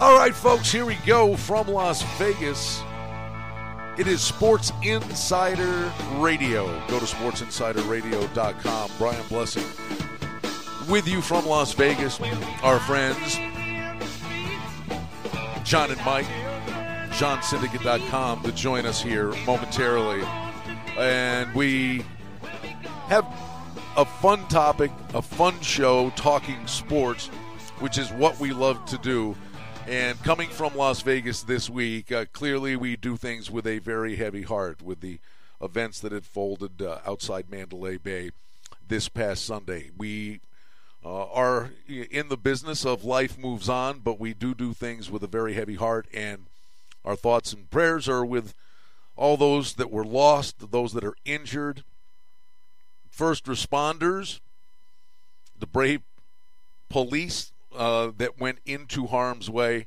All right, folks, here we go from Las Vegas. It is Sports Insider Radio. Go to sportsinsiderradio.com. Brian Blessing with you from Las Vegas. Our friends, John and Mike, johnsyndicate.com to join us here momentarily. And we have a fun topic, a fun show talking sports, which is what we love to do. And coming from Las Vegas this week, uh, clearly we do things with a very heavy heart with the events that had folded uh, outside Mandalay Bay this past Sunday. We uh, are in the business of life moves on, but we do do things with a very heavy heart, and our thoughts and prayers are with all those that were lost, those that are injured, first responders, the brave police uh, that went into harm's way,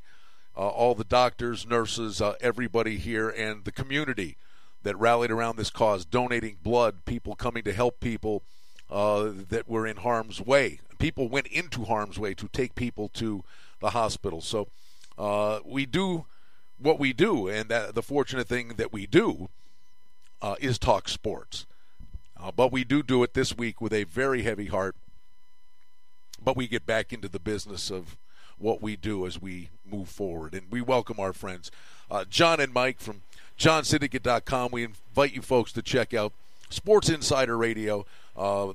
uh, all the doctors, nurses, uh, everybody here, and the community that rallied around this cause, donating blood, people coming to help people uh, that were in harm's way. People went into harm's way to take people to the hospital. So uh, we do what we do, and that, the fortunate thing that we do uh, is talk sports. but we do do it this week with a very heavy heart but we get back into the business of what we do as we move forward. And we welcome our friends, uh, John and Mike from johnsyndicate.com. We invite you folks to check out Sports Insider Radio. Uh,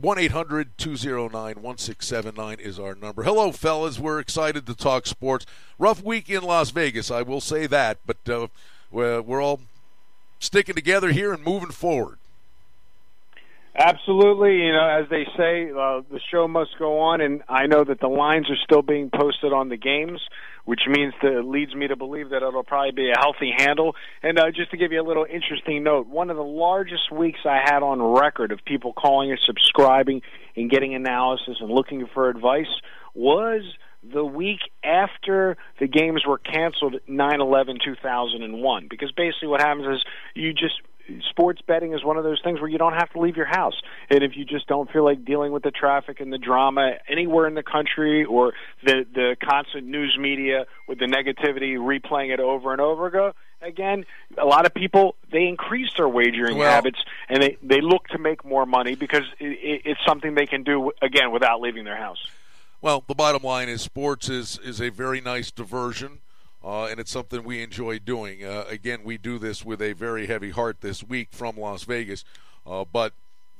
1 800 209 1679 is our number. Hello, fellas. We're excited to talk sports. Rough week in Las Vegas, I will say that, but uh, we're, we're all sticking together here and moving forward. Absolutely, you know, as they say, uh, the show must go on, and I know that the lines are still being posted on the games, which means that leads me to believe that it'll probably be a healthy handle. And uh, just to give you a little interesting note, one of the largest weeks I had on record of people calling and subscribing and getting analysis and looking for advice was the week after the games were canceled 9-11 2001 because basically what happens is you just sports betting is one of those things where you don't have to leave your house. And if you just don't feel like dealing with the traffic and the drama anywhere in the country or the the constant news media with the negativity replaying it over and over ago, again, a lot of people they increase their wagering well, habits and they they look to make more money because it, it's something they can do again without leaving their house. Well, the bottom line is sports is is a very nice diversion uh, and it's something we enjoy doing. Uh, again, we do this with a very heavy heart this week from Las Vegas, uh, but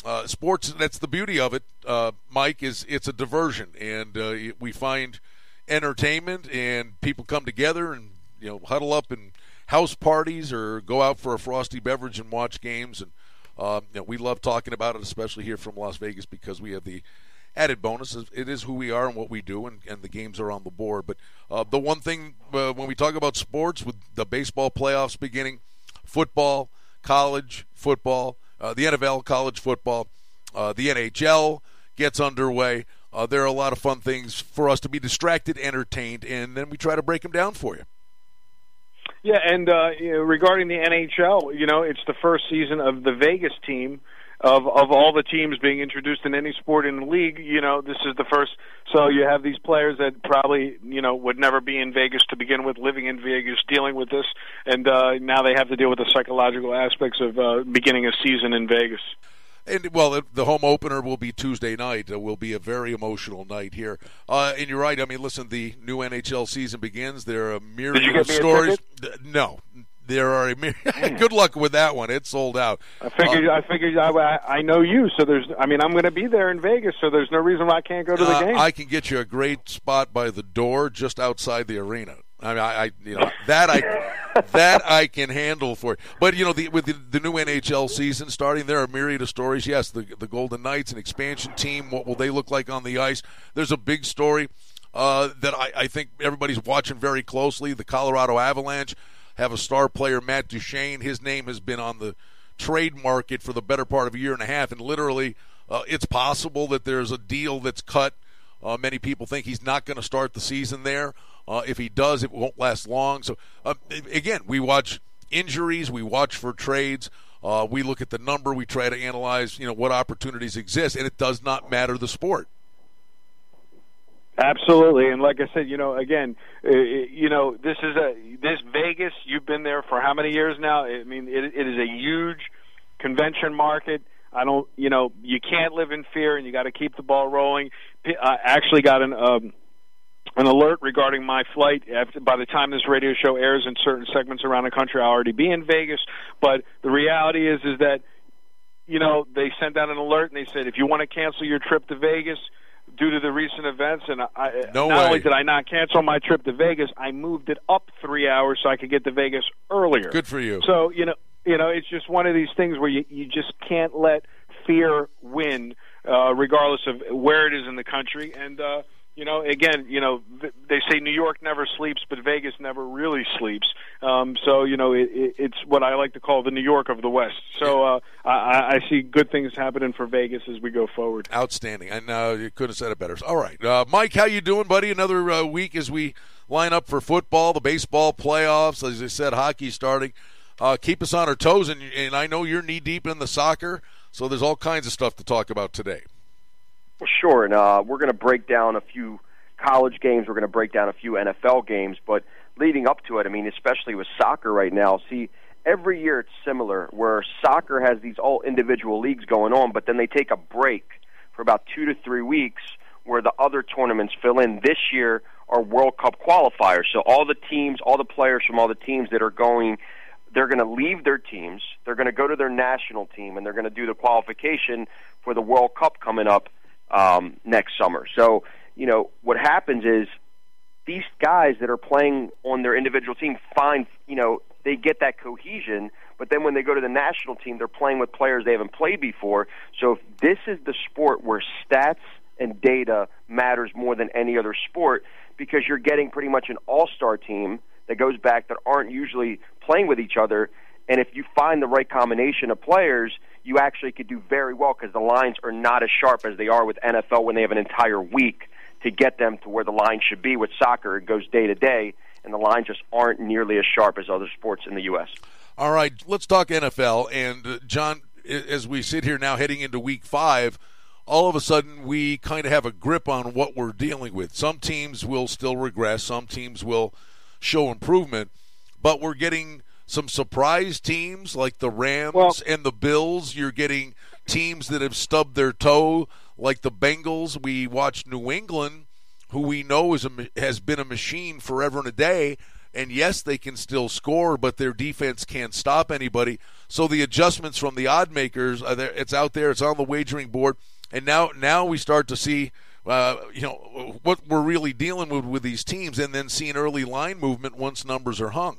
uh, sports that's the beauty of it, uh, Mike. Is it's a diversion, and uh, we find entertainment, and people come together and you know huddle up in house parties or go out for a frosty beverage and watch games and. you know, we love talking about it, especially here from Las Vegas, because we have the added bonus. It is who we are and what we do, and, and the games are on the board. But uh, the one thing uh, when we talk about sports, with the baseball playoffs beginning, football, college football, uh, the NFL, college football, uh, the NHL gets underway. Uh, there are a lot of fun things for us to be distracted, entertained, and then we try to break them down for you. Yeah, and uh, regarding the NHL, you know, it's the first season of the Vegas team of of all the teams being introduced in any sport in the league, you know, this is the first. So you have these players that probably you know would never be in Vegas to begin with, living in Vegas, dealing with this, and uh, now they have to deal with the psychological aspects of uh, beginning a season in Vegas. And well, the home opener will be Tuesday night. It will be a very emotional night here. Uh, and you're right. I mean, listen, the new NHL season begins. There are a myriad of stories. No, there are a myriad. good luck with that one. It's sold out. I figured. Uh, I figured. I, I know you, so there's. I mean, I'm going to be there in Vegas, so there's no reason why I can't go to the uh, game. I can get you a great spot by the door, just outside the arena. I mean, I, I you know that I that I can handle for. You. But you know, the, with the, the, new NHL season starting, there are a myriad of stories. Yes, the the Golden Knights, an expansion team. What will they look like on the ice? There's a big story uh, that I, I think everybody's watching very closely. The Colorado Avalanche have a star player, Matt Duchene. His name has been on the trade market for the better part of a year and a half, and literally, uh, it's possible that there's a deal that's cut. Uh, many people think he's not going to start the season there. Uh, if he does, it won't last long. So, uh, again, we watch injuries, we watch for trades. Uh, we look at the number, we try to analyze, you know, what opportunities exist, and it does not matter the sport. Absolutely, and like I said, you know, again, uh, you know, this is a this Vegas. You've been there for how many years now? I mean, it, it is a huge convention market. I don't, you know, you can't live in fear, and you got to keep the ball rolling. I actually got an um, an alert regarding my flight. After, by the time this radio show airs in certain segments around the country, I'll already be in Vegas. But the reality is, is that you know they sent out an alert and they said if you want to cancel your trip to Vegas due to the recent events, and I, no not way. only did I not cancel my trip to Vegas, I moved it up three hours so I could get to Vegas earlier. Good for you. So you know, you know, it's just one of these things where you you just can't let fear win, uh, regardless of where it is in the country, and. uh you know, again, you know, they say New York never sleeps, but Vegas never really sleeps. Um, so, you know, it, it, it's what I like to call the New York of the West. So, uh, I, I see good things happening for Vegas as we go forward. Outstanding, and uh, you couldn't have said it better. All right, uh, Mike, how you doing, buddy? Another uh, week as we line up for football, the baseball playoffs. As I said, hockey starting. Uh, keep us on our toes, and, and I know you're knee deep in the soccer, so there's all kinds of stuff to talk about today. Well, sure, and uh, we're going to break down a few college games. We're going to break down a few NFL games, but leading up to it, I mean, especially with soccer right now, see, every year it's similar where soccer has these all individual leagues going on, but then they take a break for about two to three weeks where the other tournaments fill in. This year are World Cup qualifiers, so all the teams, all the players from all the teams that are going they're going to leave their teams. They're going to go to their national team, and they're going to do the qualification for the World Cup coming up um, next summer. So, you know, what happens is these guys that are playing on their individual team find, you know, they get that cohesion, but then when they go to the national team, they're playing with players they haven't played before. So, if this is the sport where stats and data matters more than any other sport because you're getting pretty much an all-star team that goes back that aren't usually playing with each other and if you find the right combination of players, you actually could do very well because the lines are not as sharp as they are with NFL when they have an entire week to get them to where the line should be. With soccer, it goes day to day, and the lines just aren't nearly as sharp as other sports in the U.S. All right, let's talk NFL. And, uh, John, as we sit here now heading into week five, all of a sudden we kind of have a grip on what we're dealing with. Some teams will still regress, some teams will show improvement, but we're getting some surprise teams like the Rams well, and the Bills. You're getting teams that have stubbed their toe like the Bengals. We watched New England, who we know is a, has been a machine forever and a day. And yes, they can still score, but their defense can't stop anybody. So the adjustments from the odd makers, there, it's out there, it's on the wagering board, and now now we start to see, uh, you know, what we're really dealing with with these teams, and then seeing early line movement once numbers are hung.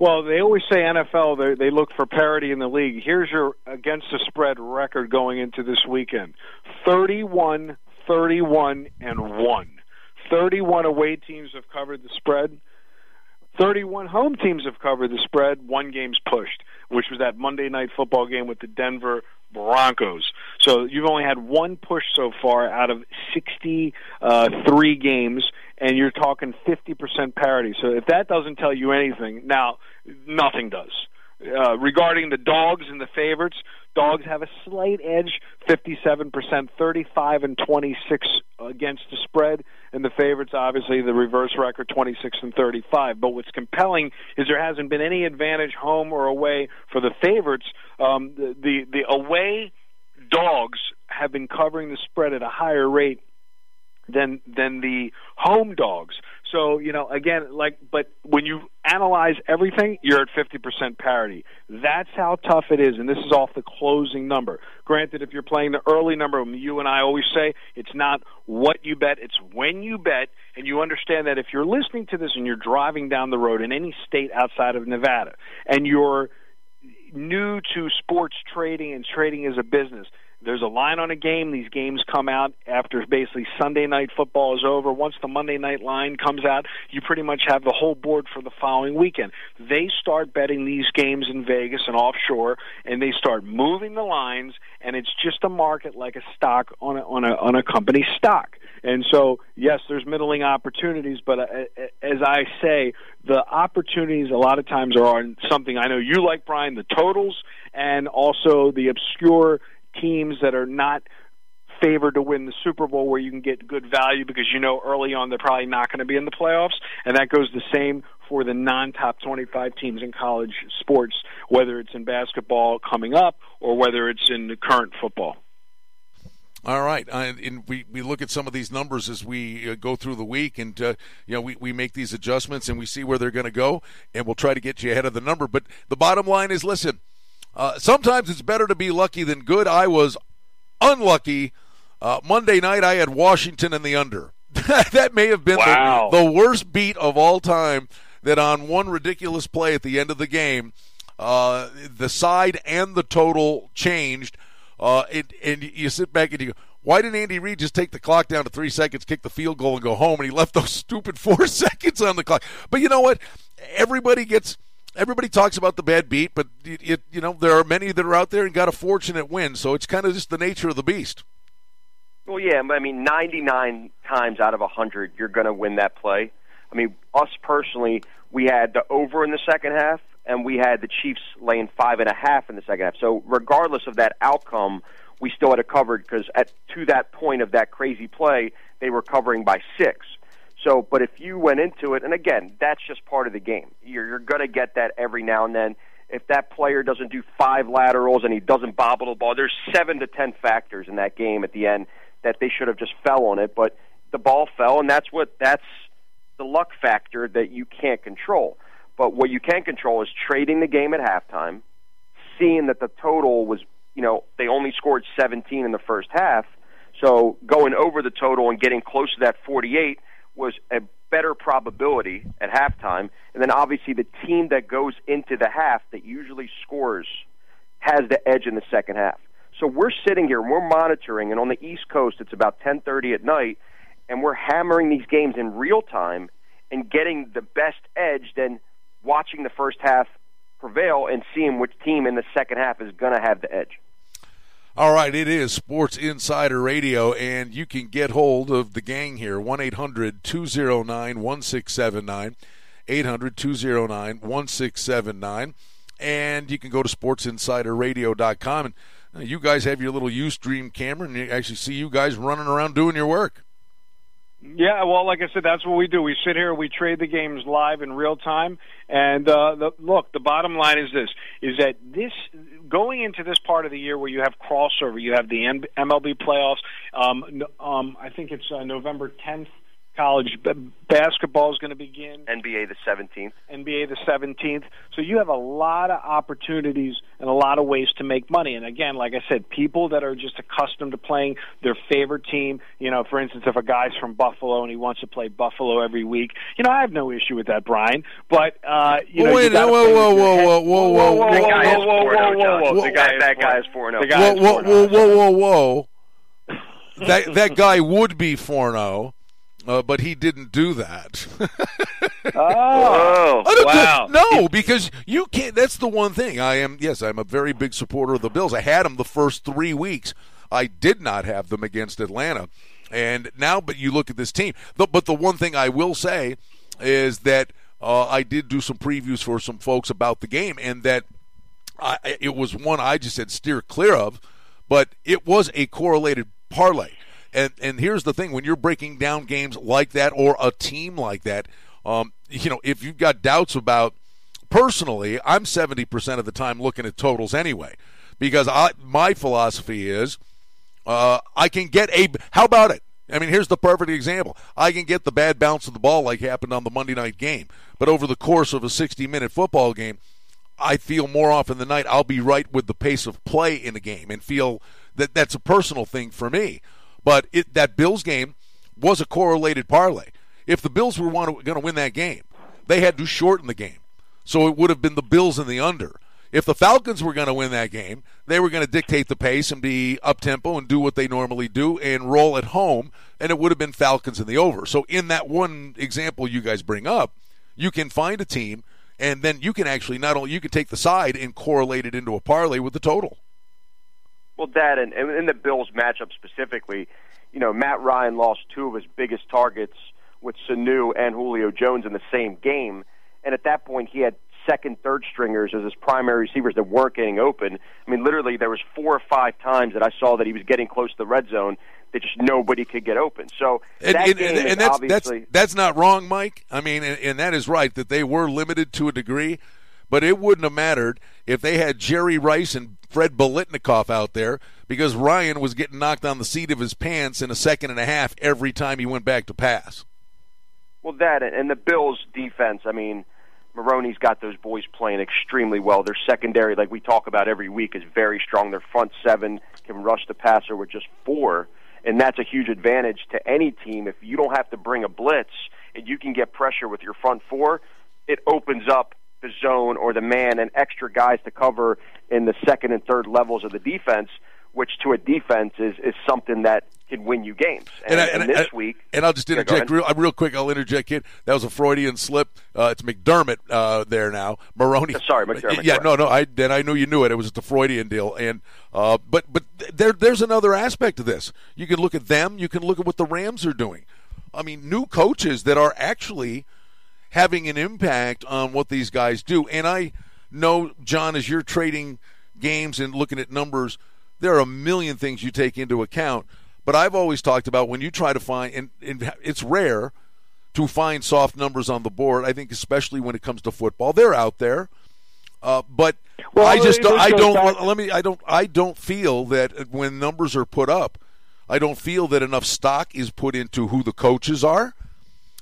Well, they always say NFL they, look for parity in the league. Here's your against the spread record going into this weekend: 31, 31, and one. 31 away teams have covered the spread. 31 home teams have covered the spread. One game's pushed, which was that Monday night football game with the Denver Broncos. So you've only had one push so far out of 63 uh, games, and you're talking 50% parity. So if that doesn't tell you anything, now nothing does. Uh, regarding the dogs and the favorites, dogs have a slight edge, 57%, 35 and 26 against the spread, and the favorites obviously the reverse record, 26 and 35. But what's compelling is there hasn't been any advantage home or away for the favorites. Um, the, the the away dogs have been covering the spread at a higher rate than than the home dogs. So you know, again, like, but when you analyze everything, you're at 50% parity. That's how tough it is, and this is off the closing number. Granted, if you're playing the early number, you and I always say it's not what you bet, it's when you bet, and you understand that if you're listening to this and you're driving down the road in any state outside of Nevada, and you're new to sports trading and trading as a business there's a line on a game. These games come out after basically Sunday night football is over. Once the Monday night line comes out, you pretty much have the whole board for the following weekend. They start betting these games in Vegas and offshore, and they start moving the lines, and it's just a market like a stock on a, on a, on a company stock. And so, yes, there's middling opportunities, but uh, as I say, the opportunities a lot of times are on something I know you like, Brian, the totals, and also the obscure teams that are not favored to win the Super Bowl where you can get good value because you know early on they're probably not going to be in the playoffs, and that goes the same for the non-top 25 teams in college sports, whether it's in basketball coming up or whether it's in the current football. All right, and we, we look at some of these numbers as we uh, go through the week, and uh, you know we, we make these adjustments and we see where they're going to go, and we'll try to get you ahead of the number. But the bottom line is, listen, uh, sometimes it's better to be lucky than good. I was unlucky. Uh, Monday night, I had Washington in the under. that may have been wow. the, the worst beat of all time. That on one ridiculous play at the end of the game, uh, the side and the total changed uh, it, and you sit back and you go, why didn't Andy Reid just take the clock down to three seconds, kick the field goal, and go home? And he left those stupid four seconds on the clock. But you know what? Everybody gets. Everybody talks about the bad beat, but it, it, you know there are many that are out there and got a fortunate win. So it's kind of just the nature of the beast. Well, yeah, I mean, 99 times out of 100, you're going to win that play. I mean, us personally, we had the over in the second half, and we had the Chiefs laying five and a half in the second half. So regardless of that outcome, we still had it covered because at to that point of that crazy play, they were covering by six. So, but if you went into it, and again, that's just part of the game. You're, you're going to get that every now and then. If that player doesn't do five laterals and he doesn't bobble the ball, there's seven to ten factors in that game at the end that they should have just fell on it. But the ball fell, and that's what that's the luck factor that you can't control. But what you can control is trading the game at halftime, seeing that the total was, you know, they only scored 17 in the first half. So going over the total and getting close to that 48 was a better probability at halftime. And then obviously the team that goes into the half that usually scores has the edge in the second half. So we're sitting here and we're monitoring, and on the East Coast it's about 10:30 at night, and we're hammering these games in real time and getting the best edge. Then watching the first half prevail and seeing which team in the second half is going to have the edge. All right, it is Sports Insider Radio, and you can get hold of the gang here 1 800 209 1679. 800 209 1679. And you can go to sportsinsiderradio.com. And uh, you guys have your little Ustream camera, and you actually see you guys running around doing your work. Yeah, well, like I said, that's what we do. We sit here, we trade the games live in real time, and uh, the, look, the bottom line is this: is that this going into this part of the year where you have crossover, you have the MLB playoffs. Um, um, I think it's uh, November 10th college basketball is going to begin. NBA the 17th. NBA the 17th. So you have a lot of opportunities and a lot of ways to make money. And again, like I said, people that are just accustomed to playing their favorite team, you know, for instance, if a guy's from Buffalo and he wants to play Buffalo every week, you know, I have no issue with that, Brian. But, uh, you know, wait, you whoa, whoa, whoa, whoa, whoa, whoa, whoa, whoa, That guy is whoa, whoa, 4 whoa, whoa, whoa. The guy, that guy is 4 0. The guy- Whoa, whoa, whoa, whoa, whoa, whoa. That, that guy would be 4 0. Uh, but he didn't do that. Oh, wow. No, because you can't. That's the one thing. I am. Yes, I'm a very big supporter of the Bills. I had them the first three weeks. I did not have them against Atlanta, and now. But you look at this team. The, but the one thing I will say is that uh, I did do some previews for some folks about the game, and that I, it was one I just said steer clear of, but it was a correlated parlay. And and here's the thing: when you're breaking down games like that or a team like that, um, you know, if you've got doubts about, personally, I'm 70% of the time looking at totals anyway, because I my philosophy is, uh, I can get a. How about it? I mean, here's the perfect example. I can get the bad bounce of the ball like happened on the Monday night game, but over the course of a 60 minute football game, I feel more often than not I'll be right with the pace of play in a game and feel that that's a personal thing for me. But it, that Bills game was a correlated parlay. If the Bills were going to win that game, they had to shorten the game. So it would have been the Bills in the under. If the Falcons were going to win that game, they were going to dictate the pace and be up tempo and do what they normally do and roll at home, and it would have been Falcons in the over. So in that one example you guys bring up, you can find a team, and then you can actually not only you can take the side and correlate it into a parlay with the total. Well, that and, and in the Bills matchup specifically, you know, Matt Ryan lost two of his biggest targets with Sanu and Julio Jones in the same game, and at that point he had second, third stringers as his primary receivers that weren't getting open. I mean, literally, there was four or five times that I saw that he was getting close to the red zone that just nobody could get open. So and, that and, game and, and that's, obviously that's that's not wrong, Mike. I mean, and, and that is right that they were limited to a degree, but it wouldn't have mattered if they had Jerry Rice and Fred Biletnikoff out there because Ryan was getting knocked on the seat of his pants in a second and a half every time he went back to pass. Well, that and the Bills' defense. I mean, Maroney's got those boys playing extremely well. Their secondary, like we talk about every week, is very strong. Their front seven can rush the passer with just four, and that's a huge advantage to any team. If you don't have to bring a blitz and you can get pressure with your front four, it opens up the zone or the man and extra guys to cover in the second and third levels of the defense, which to a defense is is something that can win you games. And, And I- and and this I- week, And I'll just interject ahead. real, uh, real quick. I'll interject, it. That was a Freudian slip. Uh, it's McDermott uh, there now. Maroney. Sorry, McDermott, Yeah, correct. no, no. I then I knew you knew it. It was the Freudian deal. And uh, but but there there's another aspect to this. You can look at them. You can look at what the Rams are doing. I mean, new coaches that are actually having an impact on what these guys do. And I know, John, as you're trading games and looking at numbers, there are a million things you take into account. But I've always talked about when you try to find, and, and it's rare to find soft numbers on the board. I think, especially when it comes to football, they're out there. Uh, but Well, I just don't, I don't back- let me I don't I don't feel that when numbers are put up, I don't feel that enough stock is put into who the coaches are.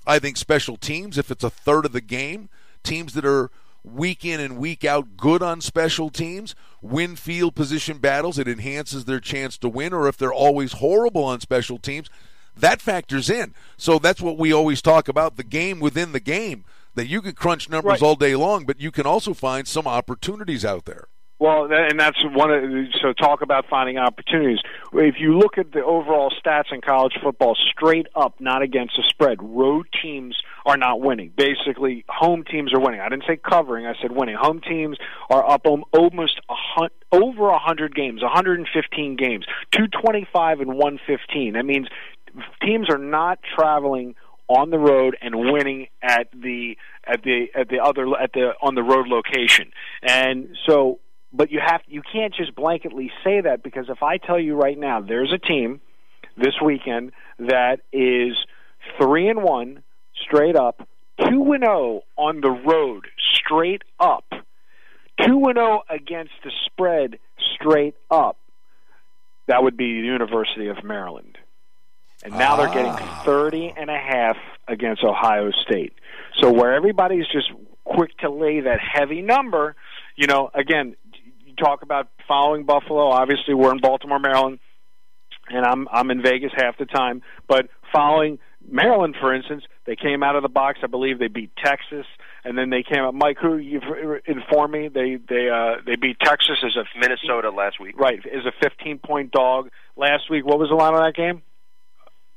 I think special teams, if it's a third of the game, teams that are week in and week out good on special teams, win field position battles, it enhances their chance to win, or if they're always horrible on special teams, that factors in. So that's what we always talk about the game within the game. That you can crunch numbers Right. all day long, but you can also find some opportunities out there. Well, and that's one of the, so talk about finding opportunities. If you look at the overall stats in college football, straight up, not against the spread, road teams are not winning. Basically, home teams are winning. I didn't say covering; I said winning. Home teams are up almost a hun- over a hundred games, 115 games, 225 and 115. That means teams are not traveling on the road and winning at the at the at the other at the on the road location. And so but you have you can't just blanketly say that because if I tell you right now there's a team this weekend that is 3 and 1 straight up, 2 and 0 on the road straight up. 2 and 0 against the spread straight up. That would be the University of Maryland. And now they're getting ah. 30 and a half against Ohio State. So where everybody's just quick to lay that heavy number, you know, again, talk about following Buffalo. Obviously, we're in Baltimore, Maryland, and I'm I'm in Vegas half the time. But following Maryland, for instance, they came out of the box. I believe they beat Texas, and then they came up. Mike, who you've informed me they they uh, they beat Texas as a Minnesota last week. right as a 15 point dog last week. What was the line on that game?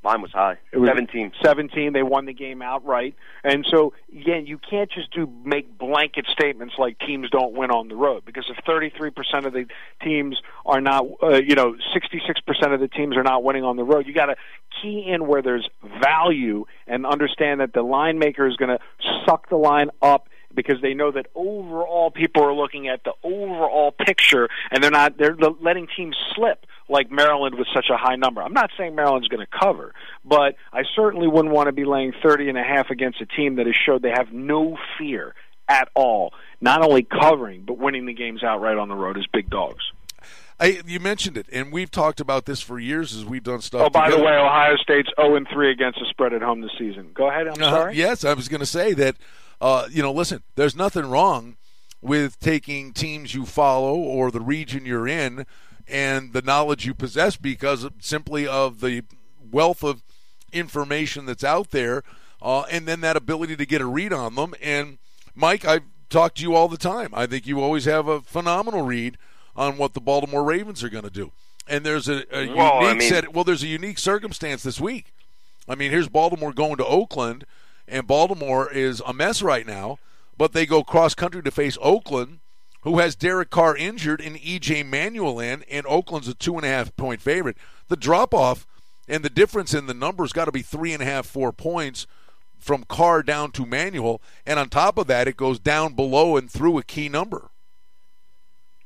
Mine was high. It was 17. 17. They won the game outright. And so, again, you can't just do make blanket statements like teams don't win on the road because if 33% of the teams are not, uh, you know, 66% of the teams are not winning on the road, you got to key in where there's value and understand that the line maker is going to suck the line up because they know that overall people are looking at the overall picture and they're not they're letting teams slip like Maryland with such a high number. I'm not saying Maryland's going to cover, but I certainly wouldn't want to be laying 30 and a half against a team that has showed they have no fear at all, not only covering but winning the games outright on the road as big dogs. I, you mentioned it, and we've talked about this for years as we've done stuff. Oh, by the way, Ohio State's 0 and 3 against the spread at home this season. Go ahead. I'm Uh-huh. sorry. Yes, I was going to say that. Uh, you know, listen, there's nothing wrong with taking teams you follow or the region you're in and the knowledge you possess because of, simply of the wealth of information that's out there, uh, and then that ability to get a read on them. And Mike, I've talked to you all the time. I think you always have a phenomenal read on what the Baltimore Ravens are going to do. And there's a, a Well, I unique mean- set. Well, there's a unique circumstance this week. I mean, here's Baltimore going to Oakland, and Baltimore is a mess right now, but they go cross country to face Oakland, who has Derek Carr injured and EJ Manuel in, and Oakland's a two and a half point favorite. The drop off and the difference in the numbers got to be three and a half, four points. from Carr down to Manuel, and on top of that, it goes down below and through a key number.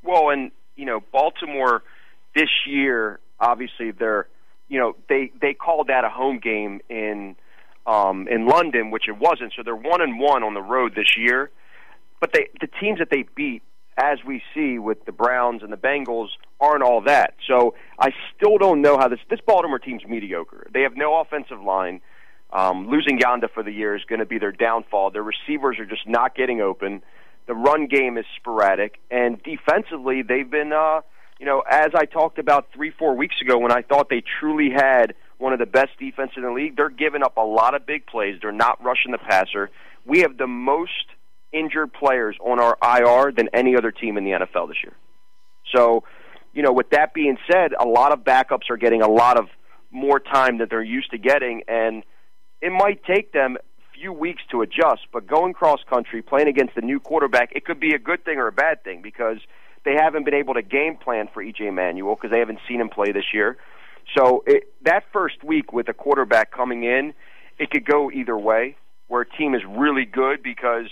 Well, and you know, Baltimore this year, obviously they're, you know, they they called that a home game in um, in London, which it wasn't. So they're one and one on the road this year. But they the teams that they beat, as we see with the Browns and the Bengals, aren't all that. So I still don't know how this this Baltimore team's mediocre. They have no offensive line. Um, losing Yanda for the year is going to be their downfall. Their receivers are just not getting open. The run game is sporadic, and defensively, they've been, uh, you know, as I talked about three, four weeks ago, when I thought they truly had one of the best defense in the league. They're giving up a lot of big plays. They're not rushing the passer. We have the most injured players on our IR than any other team in the NFL this year. So, you know, with that being said, a lot of backups are getting a lot of more time that they're used to getting, and it might take them a few weeks to adjust. But going cross country, playing against a new quarterback, it could be a good thing or a bad thing because they haven't been able to game plan for EJ Manuel because they haven't seen him play this year. So it, that first week with a quarterback coming in, it could go either way. Where a team is really good because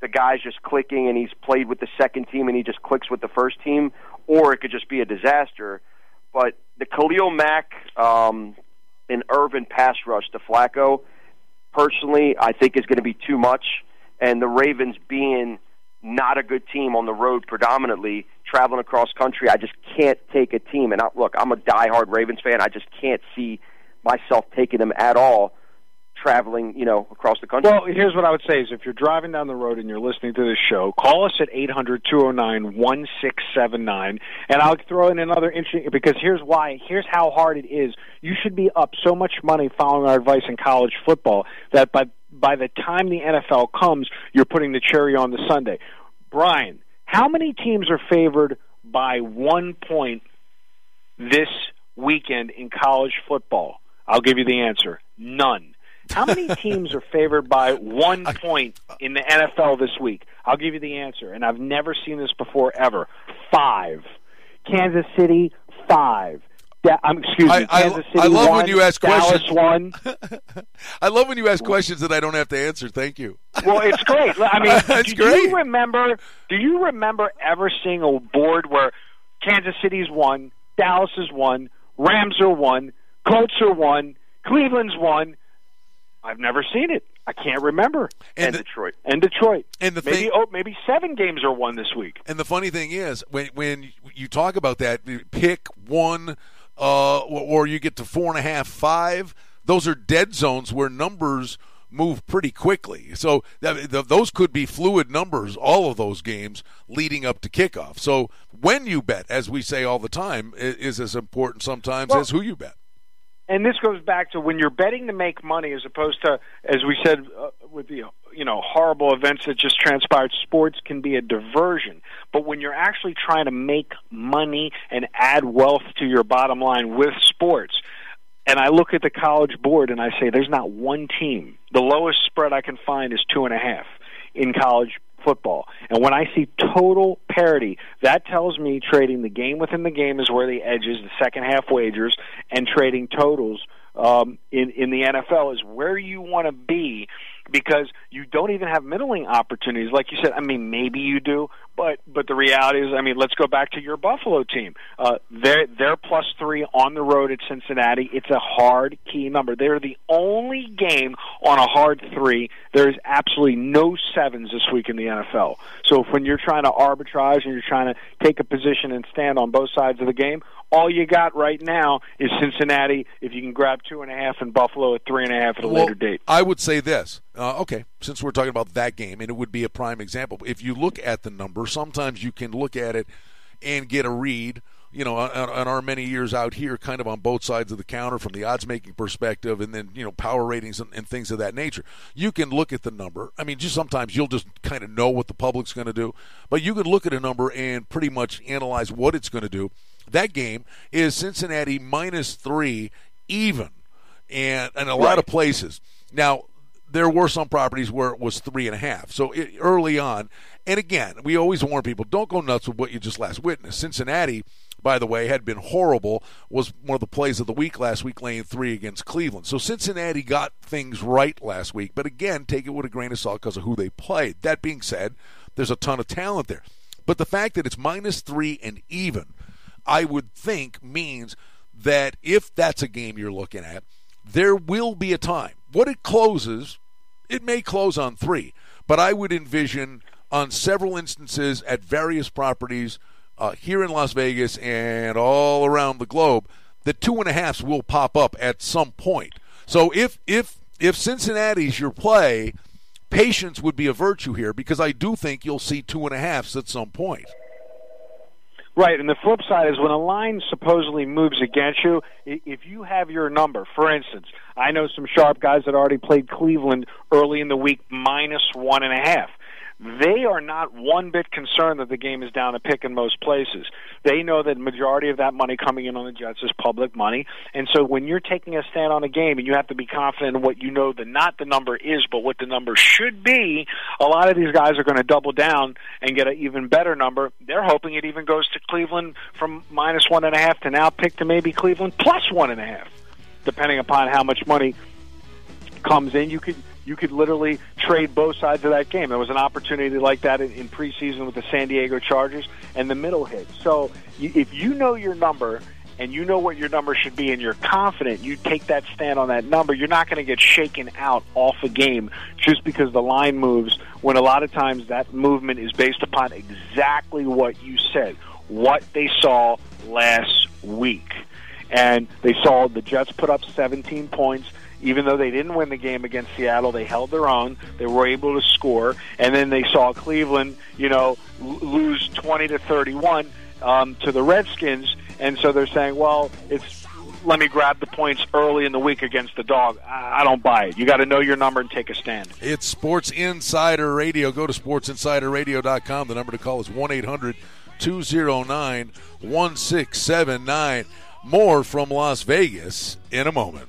the guy's just clicking and he's played with the second team and he just clicks with the first team, or it could just be a disaster. But the Khalil Mack um, and Irvin pass rush to Flacco, personally, I think is going to be too much. And the Ravens being not a good team on the road predominantly traveling across country. I just can't take a team. And I, look, I'm a diehard Ravens fan. I just can't see myself taking them at all traveling, you know, across the country. Well, here's what I would say is if you're driving down the road and you're listening to this show, call us at 800-209-1679 and I'll throw in another interesting because here's why, here's how hard it is. You should be up so much money following our advice in college football that by by the time the NFL comes, you're putting the cherry on the sundae. Brian, how many teams are favored by one point this weekend in college football? I'll give you the answer. None. How many teams are favored by one point in the NFL this week? I'll give you the answer, and I've never seen this before ever. Five. Kansas City, five. Da- I'm excuse me. I, Kansas City I love when you ask Dallas questions. one. I love when you ask questions that I don't have to answer. Thank you. Well, it's great. I mean, That's do great. you remember? Do you remember ever seeing a board where Kansas City's one, Dallas is one, Rams are one, Colts are one, Cleveland's one? I've never seen it. I can't remember. and And the, Detroit. And Detroit. and the maybe thing, oh, maybe seven games are won this week. and the funny thing is, when when you talk about that, pick one, uh, or you get to four and a half, five. Those are dead zones where numbers move pretty quickly. So th- those could be fluid numbers. All of those games leading up to kickoff. So when you bet, as we say all the time, i- is as important sometimes Well- as who you bet. And this goes back to when you're betting to make money as opposed to as we said uh, with the you know horrible events that just transpired sports can be a diversion. But when you're actually trying to make money and add wealth to your bottom line with sports and I look at the college board and I say there's not one team. The lowest spread I can find is two and a half in college football. And when I see total parity, that tells me trading the game within the game is where the edge is, the second half wagers, and trading totals um, in in the NFL is where you want to be because you don't even have middling opportunities. Like you said, I mean, maybe you do, but but the reality is, I mean, let's go back to your Buffalo team. Uh, they're they're plus three on the road at Cincinnati. It's a hard key number. They're the only game on a hard three. There's absolutely no sevens this week in the NFL. So if when you're trying to arbitrage and you're trying to take a position and stand on both sides of the game, all you got right now is Cincinnati. If you can grab two and a half and Buffalo at three and a half at a Well, later date. I would say this. Uh, okay, since we're talking about that game, and it would be a prime example. If you look at the sometimes you can look at it and get a read. You know, on, on our many years out here, kind of on both sides of the counter from the odds making perspective, and then you know power ratings and, and things of that nature. You can look at the number. I mean, just sometimes you'll just kind of know what the public's going to do, but you can look at a number and pretty much analyze what it's going to do. That game is Cincinnati minus three, even, and and a lot of places. Now, there were some properties where it was three and a half. So it, early on, and again, we always warn people: don't go nuts with what you just last witnessed. Cincinnati, by the way, had been horrible, was one of the plays of the week last week, laying three against Cleveland. So Cincinnati got things right last week, but again, take it with a grain of salt because of who they played. That being said, there's a ton of talent there. But the fact that it's minus three and even, I would think means that if that's a game you're looking at, there will be a time. What it closes, it may close on three, but I would envision on several instances at various properties uh, here in Las Vegas and all around the globe that two and a halfs will pop up at some point. So if if if Cincinnati's your play, patience would be a virtue here because I do think you'll see two and a halfs at some point. Right, and the flip side is when a line supposedly moves against you, if you have your number, for instance, I know some sharp guys that already played Cleveland early in the week minus one and a half. They are not one bit concerned that the game is down a pick in most places. They know that the majority of that money coming in on the Jets is public money. And so when you're taking a stand on a game and you have to be confident in what you know the not the number is, but what the number should be, a lot of these guys are going to double down and get an even better number. They're hoping it even goes to Cleveland from minus one and a half to now pick to maybe Cleveland plus one and a half, depending upon how much money comes in. You could you could literally trade both sides of that game. There was an opportunity like that in, in preseason with the San Diego Chargers, and the middle hit. So if you know your number and you know what your number should be and you're confident you take that stand on that number, you're not going to get shaken out off a game just because the line moves when a lot of times that movement is based upon exactly what you said, what they saw last week. And they saw the Jets put up 17 points even though they didn't win the game against Seattle, they held their own. They were able to score, and then they saw Cleveland, you know, lose twenty to thirty-one um, to the Redskins, and so they're saying, well, it's let me grab the points early in the week against the dog. I don't buy it. You got to know your number and take a stand. It's Sports Insider Radio. Go to sportsinsiderradio.com. The number to call is 1 800 209 1679. More from Las Vegas in a moment.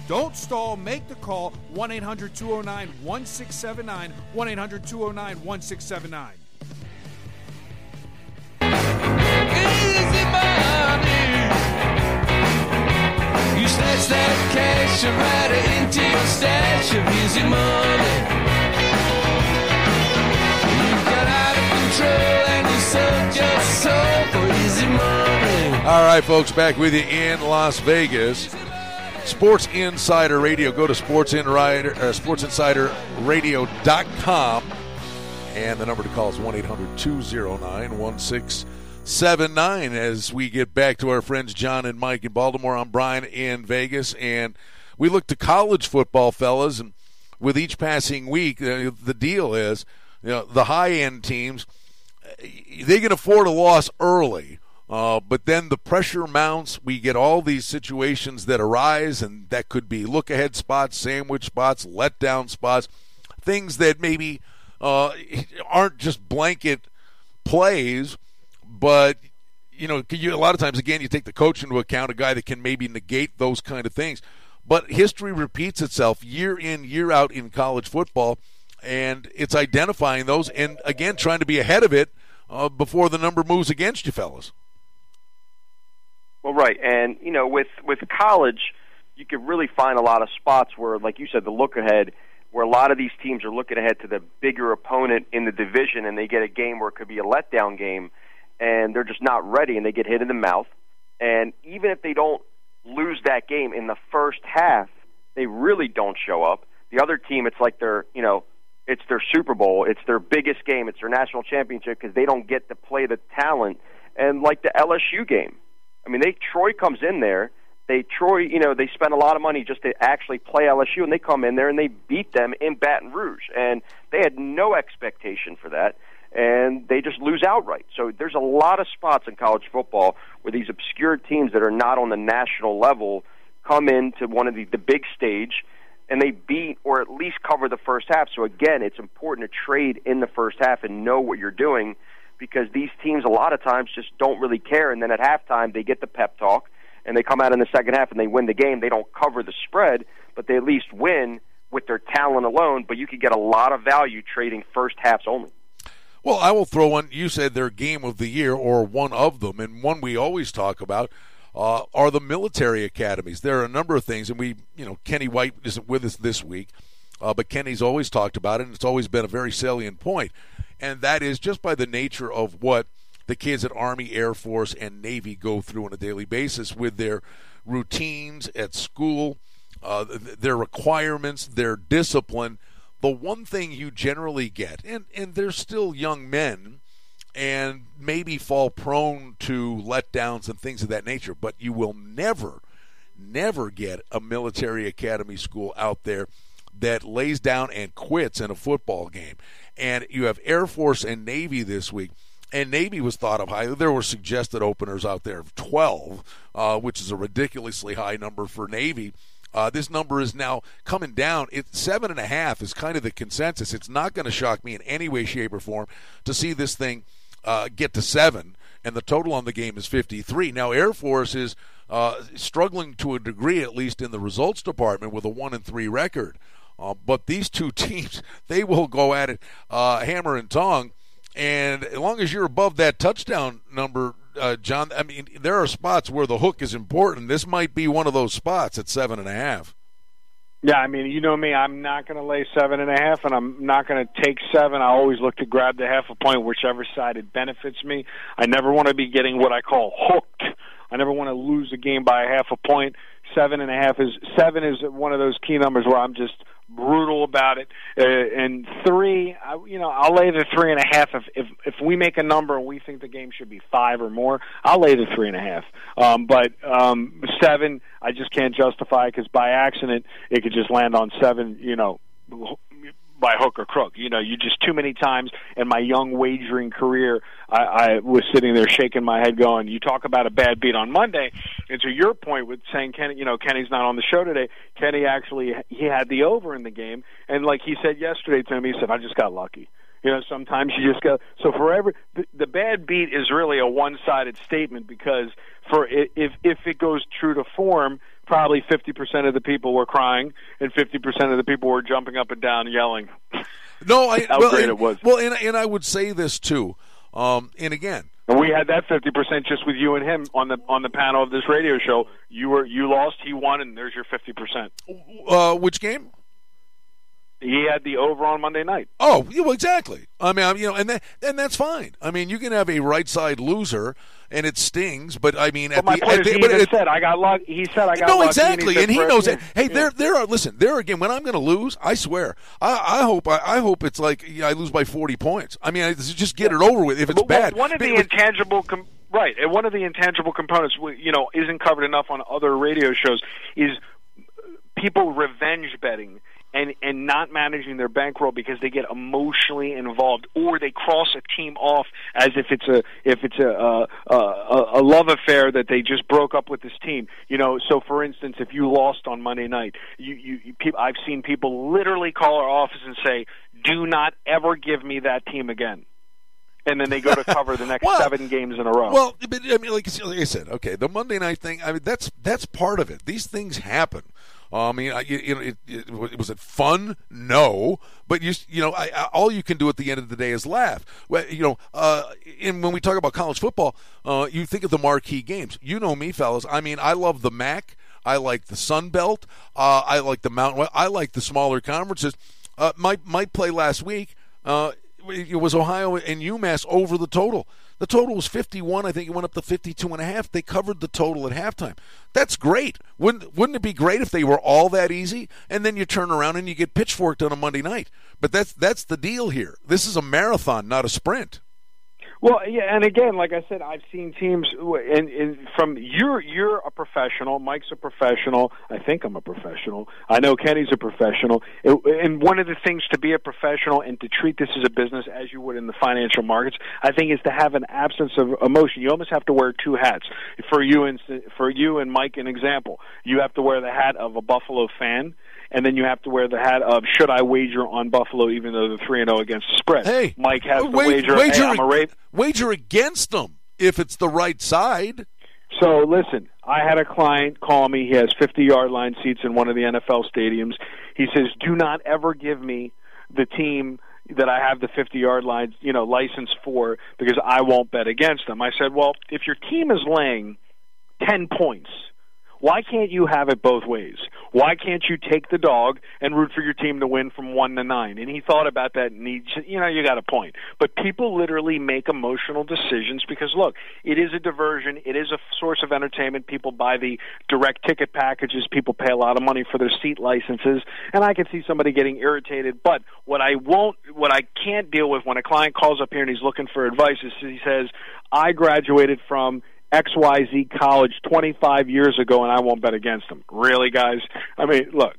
Don't stall. Make the call 1 800 209 1679. 1 800 209 1679. You snatch that cash and write it into your stash of easy money. You got out of control and you sold your soul for easy money. All right, folks, back with you in Las Vegas. Sports Insider Radio. Go to Sports, Insider, uh, SportsInsiderRadio.com. And the number to call is 1 800 209 1679. As we get back to our friends John and Mike in Baltimore, I'm Brian in Vegas. And we look to college football, fellas, and with each passing week, uh, the deal is, you know, the high end teams they can afford a loss early. Uh, but then the pressure mounts. We get all these situations that arise, and that could be look ahead spots, sandwich spots, letdown spots, things that maybe uh, aren't just blanket plays, but you know, you, a lot of times again you take the coach into account, a guy that can maybe negate those kind of things. But history repeats itself year in, year out in college football, and it's identifying those and again trying to be ahead of it uh, before the number moves against you, fellas. Well, right, and you know, with with college, you could really find a lot of spots where, like you said, the look ahead, where a lot of these teams are looking ahead to the bigger opponent in the division, and they get a game where it could be a letdown game, and they're just not ready, and they get hit in the mouth. And even if they don't lose that game in the first half, they really don't show up. The other team, it's like they're you know it's their Super Bowl, it's their biggest game, it's their national championship because they don't get to play the talent. And like the LSU game, I mean, they Troy comes in there. They Troy, you know, they spend a lot of money just to actually play LSU, and they come in there and they beat them in Baton Rouge, and they had no expectation for that, and they just lose outright. So there's a lot of spots in college football where these obscure teams that are not on the national level come into one of the, the big stage and they beat or at least cover the first half. So again, it's important to trade in the first half and know what you're doing because these teams a lot of times just don't really care and then at halftime they get the pep talk and they come out in the second half and they win the game. They don't cover the spread, but they at least win with their talent alone, but you could get a lot of value trading first halves only. Well, I will throw one. You said their game of the year, or one of them, and one we always talk about uh, are the military academies. There are a number of things, and we, you know, Kenny White isn't with us this week, uh, but Kenny's always talked about it, and it's always been a very salient point, and that is just by the nature of what the kids at Army, Air Force, and Navy go through on a daily basis with their routines at school, uh, their requirements, their discipline. The one thing you generally get, and, and they're still young men, and maybe fall prone to letdowns and things of that nature. But you will never, never get a military academy school out there that lays down and quits in a football game. And you have Air Force and Navy this week. And Navy was thought of high. There were suggested openers out there of 12, uh, which is a ridiculously high number for Navy. Uh, this number is now coming down. It's seven and a half is kind of the consensus. It's not going to shock me in any way, shape, or form to see this thing uh, get to seven, and the total on the game is 53. Now, Air Force is uh, struggling to a degree, at least in the results department, with a one and three record. Uh, but these two teams, they will go at it uh, hammer and tong. And as long as you're above that touchdown number, uh, John, I mean, there are spots where the hook is important. This might be one of those spots at seven and a half. Yeah, I mean, you know me. I'm not going to lay seven and a half, and I'm not going to take seven. I always look to grab the half a point, whichever side it benefits me. I never want to be getting what I call hooked. I never want to lose a game by a half a point. Seven and a half is seven is one of those key numbers where I'm just brutal about it. Uh, and three, I, you know, I'll lay the three and a half if if if we make a number and we think the game should be five or more. I'll lay the three and a half. Um, but um, seven, I just can't justify because by accident it could just land on seven. You know, by hook or crook. You know, you just too many times in my young wagering career, I, I was sitting there shaking my head, going, "You talk about a bad beat on Monday." And to your point with saying Kenny, you know, Kenny's not on the show today. Kenny actually he had the over in the game, and like he said yesterday to me, he said, "I just got lucky." You know, sometimes you just go. So forever, the, the bad beat is really a one-sided statement because for if if it goes true to form, probably 50% of the people were crying and 50% of the people were jumping up and down yelling. No, I, how well, great and, it was. Well, and, and I would say this too. Um, and again, and we had that 50% just with you and him on the on the panel of this radio show. You were you lost, he won, and there's your 50%. uh, which game? He had the over on Monday night. Oh, yeah, well, exactly. I mean, you know, and that, and that's fine. I mean, you can have a right side loser, and it stings. But I mean, But at my the, point is, the he it- said, "I got luck." He said, "I got no, lucky," exactly, said, and he knows it. Hey, yeah. there, there are. Listen, there again. When I'm going to lose, I swear, I, I hope, I, I hope it's like yeah, I lose by 40 points. I mean, I, just get it over with. If it's But bad, One of the But- intangible, com- right? And one of the intangible components, you know, isn't covered enough on other radio shows. Is people revenge betting and and not managing their bankroll because they get emotionally involved or they cross a team off as if it's a if it's a a, a, a love affair that they just broke up with this team you know so for instance if you lost on Monday night you you, you people, I've seen people literally call our office and say do not ever give me that team again and then they go to cover the next Well- seven games in a row. Well, but I mean, like, like I said, okay, the Monday night thing. I mean, that's that's part of it. These things happen. Uh, I mean, I, you, know, it, it, was it fun? No, but you you know, I, I, all you can do at the end of the day is laugh. Well, you know, uh, and when we talk about college football, uh, you think of the marquee games. You know me, fellas. I mean, I love the MAC. I like the Sun Belt. Uh, I like the Mountain. I like the smaller conferences. Uh, my my play last week. Uh, it was Ohio and UMass over the total. The total was 51. I think it went up to 52 and a half. They covered the total at halftime. That's great. Wouldn't wouldn't it be great if they were all that easy? And then you turn around and you get pitchforked on a Monday night. But that's that's the deal here. This is a marathon, not a sprint. Well, yeah, and again, like I said, I've seen teams, and, and from you're you're a professional, Mike's a professional. I think I'm a professional. I know Kenny's a professional. And one of the things to be a professional and to treat this as a business, as you would in the financial markets, I think, is to have an absence of emotion. You almost have to wear two hats. For you and for you and Mike, an example, you have to wear the hat of a Buffalo fan and then you have to wear the hat of should I wager on Buffalo even though they're three and zero against the spread. Hey, Mike has to wa- wager. wager, hey, I'm a Ra- wager against them if it's the right side. So listen, I had a client call me. He has 50 yard line seats in one of the NFL stadiums. He says, "Do not ever give me the team." That I have the 50 yard line, you know, license for because I won't bet against them. I said, well, if your team is laying 10 points, why can't you have it both ways? Why can't you take the dog and root for your team to win from one to nine? And he thought about that, and he, you know, you got a point. But people literally make emotional decisions because look, it is a diversion, it is a source of entertainment. People buy the direct ticket packages, people pay a lot of money for their seat licenses, and I can see somebody getting irritated. But what I won't, what I can't deal with when a client calls up here and he's looking for advice is he says, "I graduated from." XYZ college 25 years ago and I won't bet against them. Really, guys? I mean, look,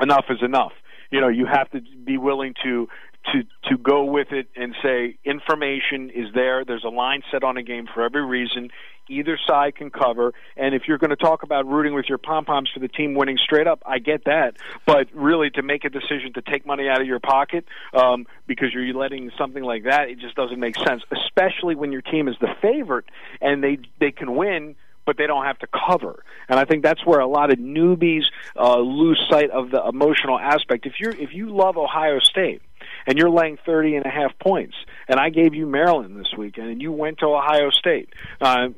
enough is enough. You know, you have to be willing to to to go with it and say information is there. There's a line set on a game for every reason. Either side can cover, and if you're going to talk about rooting with your pom poms for the team winning straight up, I get that. But really, to make a decision to take money out of your pocket um, because you're letting something like that, it just doesn't make sense. Especially when your team is the favorite and they they can win but they don't have to cover. And I think that's where a lot of newbies uh, lose sight of the emotional aspect. If you're if you love Ohio State and you're laying 30 and a half points, and I gave you Maryland this weekend, and you went to Ohio State. Uh,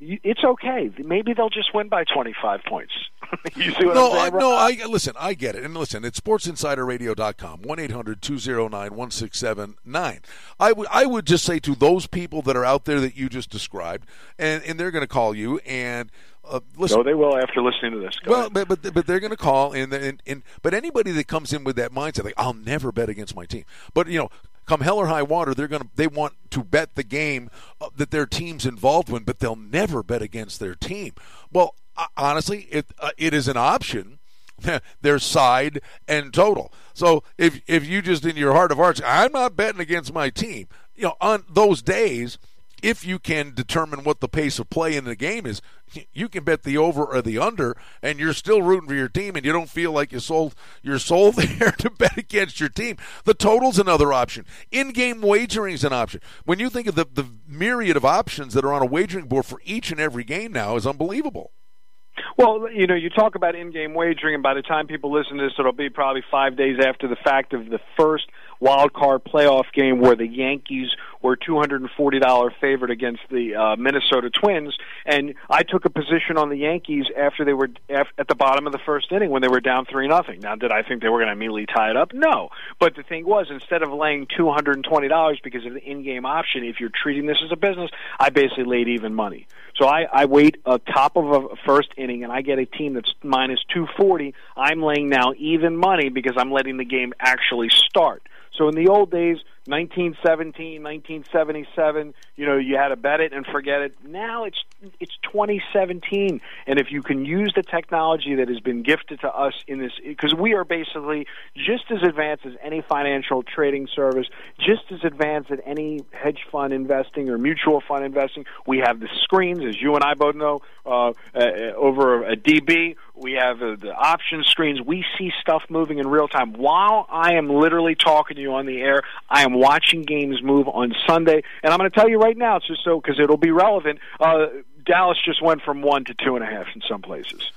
it's okay. Maybe they'll just win by 25 points. you see what no, I'm I, saying? no, I listen. I get it, and listen. It's SportsInsiderRadio.com. One 1679 I would, I would just say to those people that are out there that you just described, and and they're going to call you and. Uh, listen, No, they will after listening to this. Go well, ahead. but, but but they're going to call and, and and but anybody that comes in with that mindset, like I'll never bet against my team. But you know, come hell or high water, they're going to they want to bet the game uh, that their team's involved in, but they'll never bet against their team. Well, honestly, it uh, it is an option. their side and total. So if if you just in your heart of hearts, I'm not betting against my team. You know, on those days, if you can determine what the pace of play in the game is, you can bet the over or the under, and you're still rooting for your team, and you don't feel like you sold your soul there to bet against your team. The total's another option. In-game wagering is an option. When you think of the the myriad of options that are on a wagering board for each and every game now, is unbelievable. Well, you know, you talk about in-game wagering, and by the time people listen to this, it'll be probably five days after the fact of the first wild card playoff game where the Yankees were two hundred and forty dollar favorite against the uh, Minnesota Twins, and I took a position on the Yankees after they were at the bottom of the first inning when they were down three nothing. Now, did I think they were going to immediately tie it up? No, but the thing was, instead of laying two hundred and twenty dollars because of the in-game option, if you're treating this as a business, I basically laid even money. So I, I wait a top of a first inning, and I get a team that's minus two forty. I'm laying now even money because I'm letting the game actually start. So in the old days, 1917, 1977, you know, you had to bet it and forget it. Now it's it's 2017, and if you can use the technology that has been gifted to us in this, because we are basically just as advanced as any financial trading service, just as advanced as any hedge fund investing or mutual fund investing. We have the screens, as you and I both know, uh, uh, over a DB. We have uh, the option screens. We see stuff moving in real time. While I am literally talking to you on the air, I am watching games move on Sunday, and I'm going to tell you right now, it's just so because it'll be relevant. Uh, Dallas just went from one to two and a half in some places.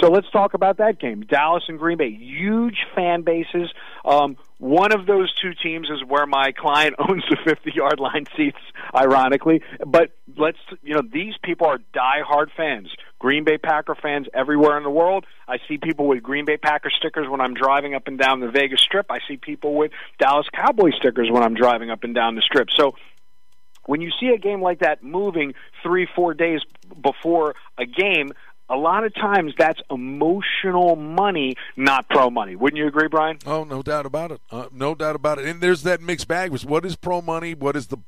So let's talk about that game. Dallas and Green Bay, huge fan bases. Um, one of those two teams is where my client owns the 50 yard line seats, ironically. But let's, you know, these people are diehard fans. Green Bay Packer fans everywhere in the world. I see people with Green Bay Packer stickers when I'm driving up and down the Vegas Strip. I see people with Dallas Cowboy stickers when I'm driving up and down the Strip. So when you see a game like that moving three, four days before a game, a lot of times that's emotional money, not pro money. Wouldn't you agree, Brian? Oh, no doubt about it. Uh, no doubt about it. And there's that mixed bag. What is pro money? What is the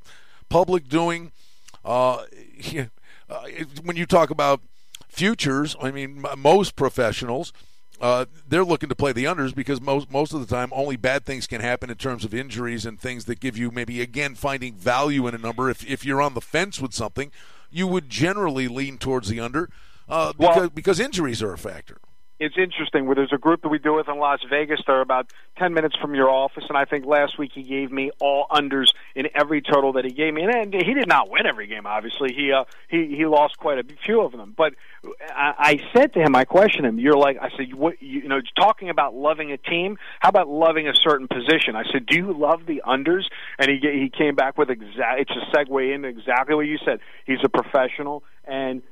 public doing? Uh, yeah, uh, when you talk about futures, I mean, most professionals. Uh, they're looking to play the unders because most most of the time only bad things can happen in terms of injuries and things that give you maybe again finding value in a number. If if you're on the fence with something, you would generally lean towards the under uh, because Well- because injuries are a factor. It's interesting where there's a group that we do with in Las Vegas. They're about 10 minutes from your office, and I think last week he gave me all unders in every total that he gave me. And, and he did not win every game, obviously. He uh, he he lost quite a few of them. But I, I said to him, I questioned him. You're like, I said, what you, you know, talking about loving a team. How about loving a certain position? I said, do you love the unders? And he he came back with exact. It's a segue into exactly what you said. He's a professional and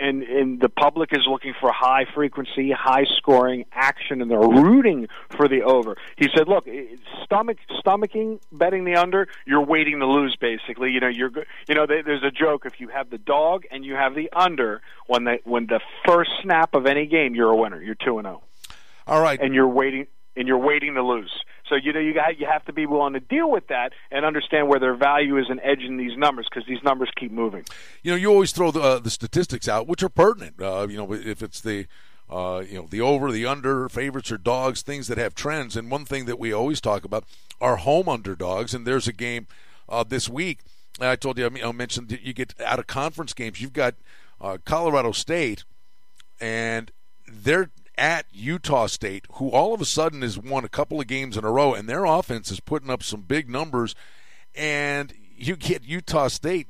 and and the public is looking for high frequency, high scoring action, and they're rooting for the over. He said, "Look, stomach stomaching betting the under, you're waiting to lose. Basically, you know, you're you know, there- there's a joke if you have the dog and you have the under when they when the first snap of any game, you're a winner. You're two and zero, All right, and you're waiting and you're waiting to lose. So you know you got you have to be willing to deal with that and understand where their value is an edge in these numbers because these numbers keep moving. you know, you always throw the, uh, the statistics out, which are pertinent. Uh, you know, if it's the uh, you know the over, the under, favorites or dogs, things that have trends. And one thing that we always talk about are home underdogs. And there's a game uh, this week. I told you, I, I mentioned that you get out of conference games. You've got uh, Colorado State, and they're at Utah State, who all of a sudden has won a couple of games in a row, and their offense is putting up some big numbers. And you get Utah State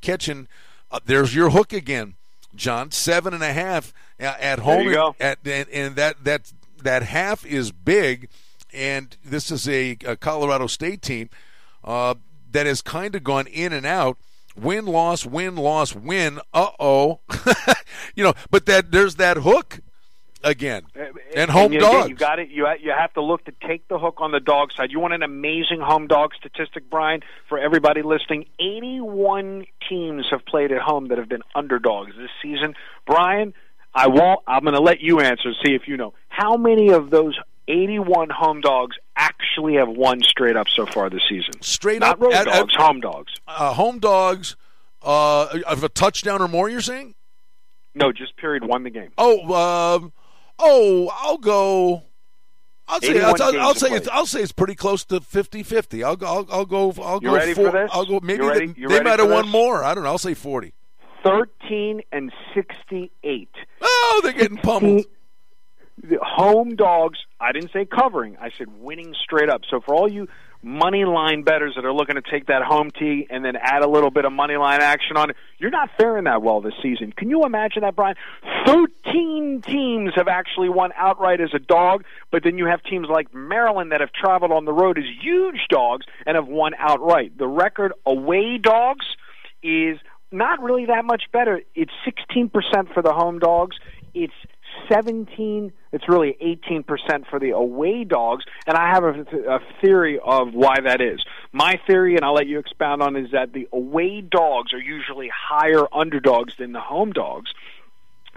catching. Uh, there's your hook again, John. Seven and a half at, at home. you go. At, and, and that that that half is big. And this is a, a Colorado State team uh, that has kind of gone in and out. Win, loss, win, loss, win. Uh oh, you know. But that there's that hook again, and home you, dogs. You got it. You you have to look to take the hook on the dog side. You want an amazing home dog statistic, Brian, for everybody listening. Eighty-one teams have played at home that have been underdogs this season. Brian, I won't. I'm going to let you answer. See if you know how many of those. 81 home dogs actually have won straight up so far this season. Straight Not up road at- dogs, at- home dogs. uh, home dogs uh, of a touchdown or more. You're saying? No, just period. Won the game. Oh, um, oh, I'll go. I'll say, I'll, I'll, I'll say, it's, I'll say it's pretty close to 50-50. I'll go, I'll, I'll go, I'll You go. ready four, for this? I'll go. Maybe they, might have won more. I don't know. I'll say forty. 13 and 68. Oh, they're getting pummeled. the home dogs i didn't say covering i said winning straight up so for all you money line betters that are looking to take that home tee and then add a little bit of money line action on it you're not faring that well this season can you imagine that brian 13 teams have actually won outright as a dog but then you have teams like maryland that have traveled on the road as huge dogs and have won outright the record away dogs is not really that much better. It's 16% for the home dogs. It's 17 it's really 18% for the away dogs and i have a, a theory of why that is. My theory and i'll let you expound on is that the away dogs are usually higher underdogs than the home dogs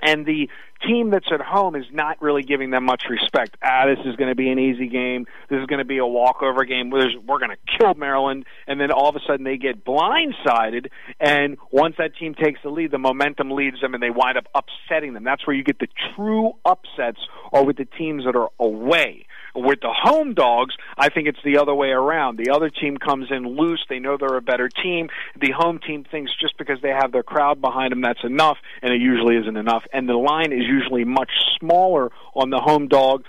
and the team that's at home is not really giving them much respect. Ah, this is going to be an easy game. This is going to be a walkover game. We're going to kill Maryland, and then all of a sudden they get blindsided. And once that team takes the lead, the momentum leads them, and they wind up upsetting them. That's where you get the true upsets, or with the teams that are away. With the home dogs, I think it's the other way around. The other team comes in loose. They know they're a better team. The home team thinks just because they have their crowd behind them, that's enough, and it usually isn't enough. And the line is usually much smaller on the home dog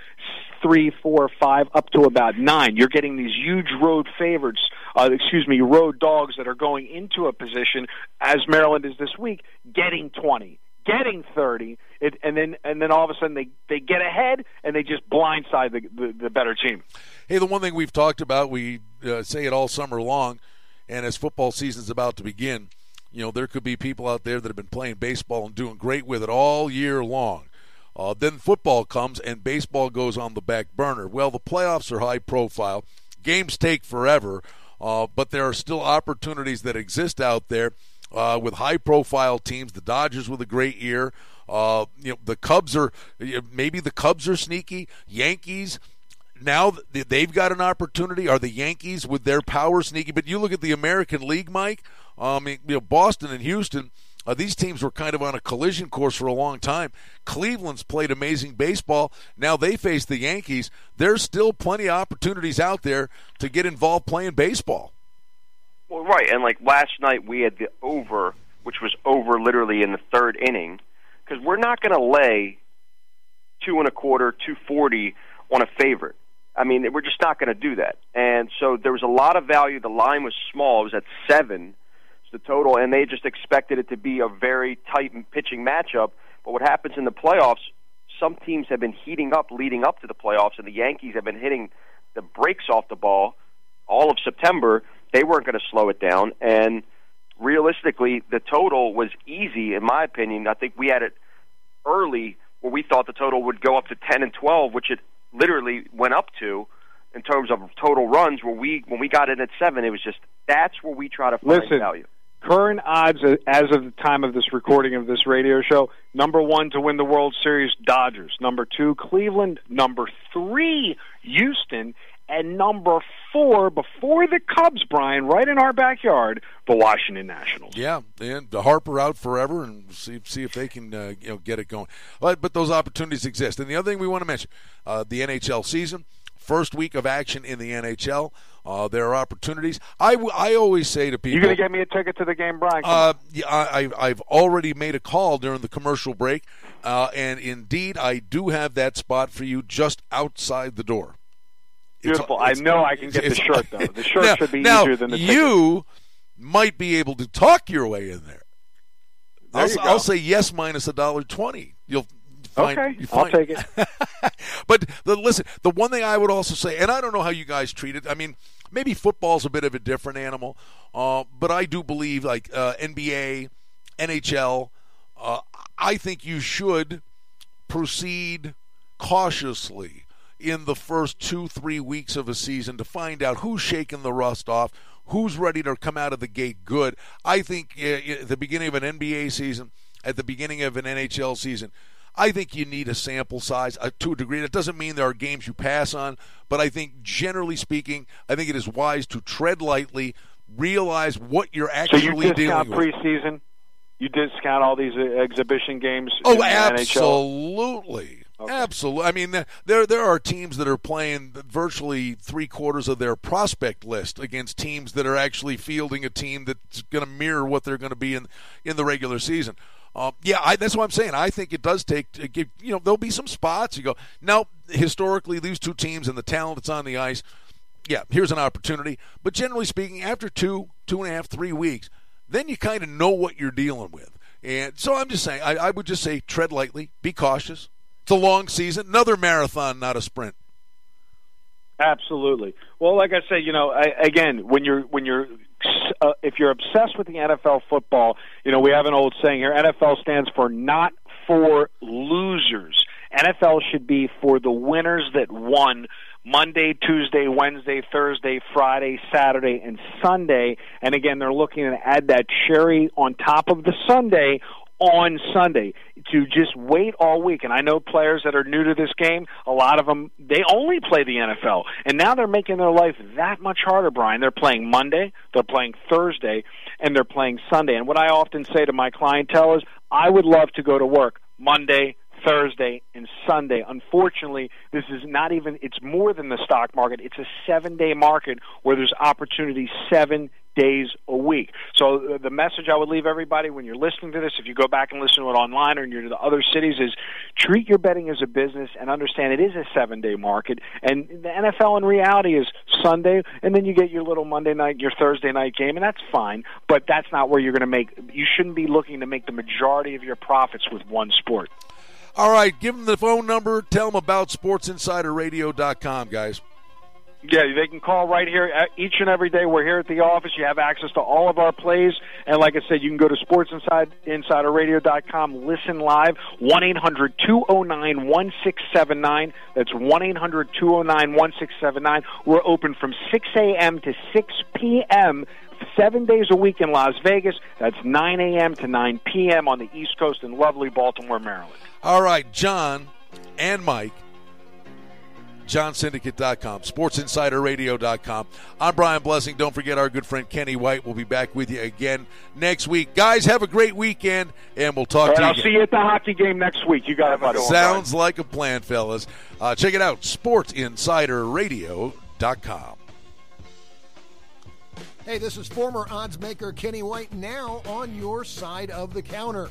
three, four, five, up to about nine. You're getting these huge road favorites, uh, excuse me, road dogs that are going into a position, as Maryland is this week, getting 20, getting 30, it, and then and then all of a sudden they, they get ahead and they just blindside the, the, the better team. Hey, the one thing we've talked about, we uh, say it all summer long, and as football season's about to begin, you know, there could be people out there that have been playing baseball and doing great with it all year long. Uh, then football comes and baseball goes on the back burner. Well, the playoffs are high profile. Games take forever, uh, but there are still opportunities that exist out there uh, with high profile teams. The Dodgers with a great year. Uh, you know, the Cubs are maybe the Cubs are sneaky. Yankees now they've got an opportunity. Are the Yankees with their power sneaky? But you look at the American League, Mike. Um, you know, Boston and Houston uh, these teams were kind of on a collision course for a long time. Cleveland's played amazing baseball. Now they face the Yankees. There's still plenty of opportunities out there to get involved playing baseball. Well, right, and like last night we had the over, which was over literally in the third inning, because we're not going to lay two and a quarter, two forty on a favorite. I mean, we're just not going to do that. And so there was a lot of value. The line was small; it was at seven It's the total, and they just expected it to be a very tight pitching matchup. But what happens in the playoffs? Some teams have been heating up leading up to the playoffs, and the Yankees have been hitting the brakes off the ball all of September. They weren't going to slow it down, and realistically, the total was easy, in my opinion. I think we had it early where we thought the total would go up to 10 and 12, which it literally went up to in terms of total runs. Where we when we got in at seven, it was just that's where we try to find Listen, value. current odds as of the time of this recording of this radio show number one to win the world series dodgers. Number two cleveland. Number three houston and number four before the cubs brian right in our backyard the washington nationals yeah and the harper out forever and see, see if they can uh, you know get it going but, but those opportunities exist and the other thing we want to mention uh, the nhl season first week of action in the nhl uh, there are opportunities. I, I always say to people, "You're going to get me a ticket to the game, Brian?" Uh, yeah, I, I've already made a call during the commercial break, uh, and indeed, I do have that spot for you just outside the door. Beautiful. It's, I know I can get the shirt though. The shirt now, should be now, easier than the ticket. You might be able to talk your way in there. there I'll, I'll say yes minus a dollar twenty. You'll Find, okay, find, I'll take it. but the, listen, the one thing I would also say, and I don't know how you guys treat it. I mean, maybe football's a bit of a different animal, uh, but I do believe like uh, NBA, NHL. Uh, I think you should proceed cautiously in the first two, three weeks of a season to find out who's shaking the rust off, who's ready to come out of the gate good. I think uh, at the beginning of an NBA season, at the beginning of an NHL season, I think you need a sample size uh, to a degree. That doesn't mean there are games you pass on, but I think generally speaking, I think it is wise to tread lightly, realize what you're actually so you dealing with. preseason. You discount all these uh, exhibition games. Oh, absolutely. Okay. Absolutely. I mean, there there are teams that are playing virtually three quarters of their prospect list against teams that are actually fielding a team that's going to mirror what they're going to be in in the regular season. Um, yeah, I, that's what I'm saying. I think it does take, you know, there'll be some spots you go, now, historically, these two teams and the talent that's on the ice, yeah, here's an opportunity. But generally speaking, after two, two and a half, three weeks, then you kind of know what you're dealing with. And so I'm just saying, I, I would just say tread lightly, be cautious. It's a long season, another marathon, not a sprint. Absolutely. Well, like I say, you know, I, again, when you're when you're uh, if you're obsessed with the NFL football, you know, we have an old saying here NFL stands for not for losers. NFL should be for the winners that won Monday, Tuesday, Wednesday, Thursday, Friday, Saturday, and Sunday. And again, they're looking to add that cherry on top of the Sunday on Sunday to just wait all week. And I know players that are new to this game, a lot of them, they only play the NFL. And now they're making their life that much harder, Brian. They're playing Monday, they're playing Thursday, and they're playing Sunday. And what I often say to my clientele is, I would love to go to work Monday, Thursday, and Sunday. Unfortunately, this is not even, it's more than the stock market. It's a seven day market where there's opportunity seven days a week. So uh, the message I would leave everybody when you're listening to this, if you go back and listen to it online or you're to the other cities, is treat your betting as a business and understand it is a seven day market. And the NFL in reality is Sunday, and then you get your little Monday night, your Thursday night game, and that's fine. But that's not where you're going to make. You shouldn't be looking to make the majority of your profits with one sport. All right, give them the phone number. Tell them about SportsInsiderRadio.com, guys. Yeah, they can call right here uh, each and every day. We're here at the office. You have access to all of our plays. And like I said, you can go to sportsinsiderradio.com, listen live, 1 800 209 1679. That's 1 800 209 1679. We're open from 6 a.m. to 6 p.m. Seven days a week in Las Vegas. That's 9 a.m. to 9 p.m. on the East Coast in lovely Baltimore, Maryland. All right, John and Mike johnsyndicate.com, sportsinsiderradio.com. I'm Brian Blessing. Don't forget our good friend Kenny White will be back with you again next week. Guys, have a great weekend, and we'll talk right, to you I'll again. see you at the hockey game next week. You got it, buddy. Sounds like a plan, fellas. Uh, check it out, sportsinsiderradio.com. Hey, this is former odds maker Kenny White now on your side of the counter.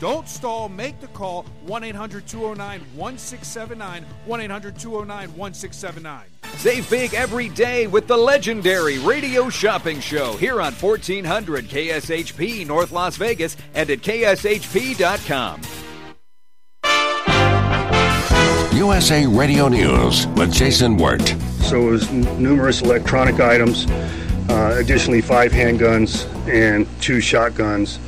Don't stall. Make the call 1 800 209 1679. 1 800 209 1679. Save big every day with the legendary Radio Shopping Show here on 1400 KSHP North Las Vegas and at KSHP.com. USA Radio News with Jason Wirt. So it was n- numerous electronic items, uh, additionally five handguns and two shotguns,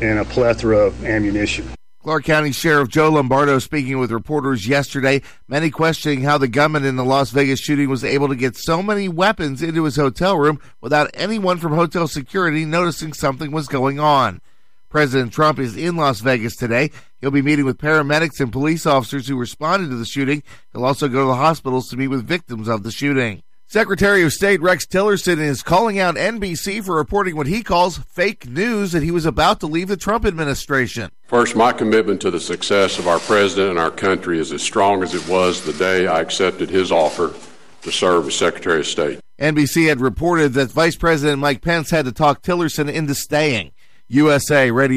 and a plethora of ammunition. Clark County Sheriff Joe Lombardo speaking with reporters yesterday, many questioning how the gunman in the Las Vegas shooting was able to get so many weapons into his hotel room without anyone from hotel security noticing something was going on. President Trump is in Las Vegas today. He'll be meeting with paramedics and police officers who responded to the shooting. He'll also go to the hospitals to meet with victims of the shooting. Secretary of State Rex Tillerson is calling out NBC for reporting what he calls fake news that he was about to leave the Trump administration. First, my commitment to the success of our president and our country is as strong as it was the day I accepted his offer to serve as Secretary of State. NBC had reported that Vice President Mike Pence had to talk Tillerson into staying. USA Radio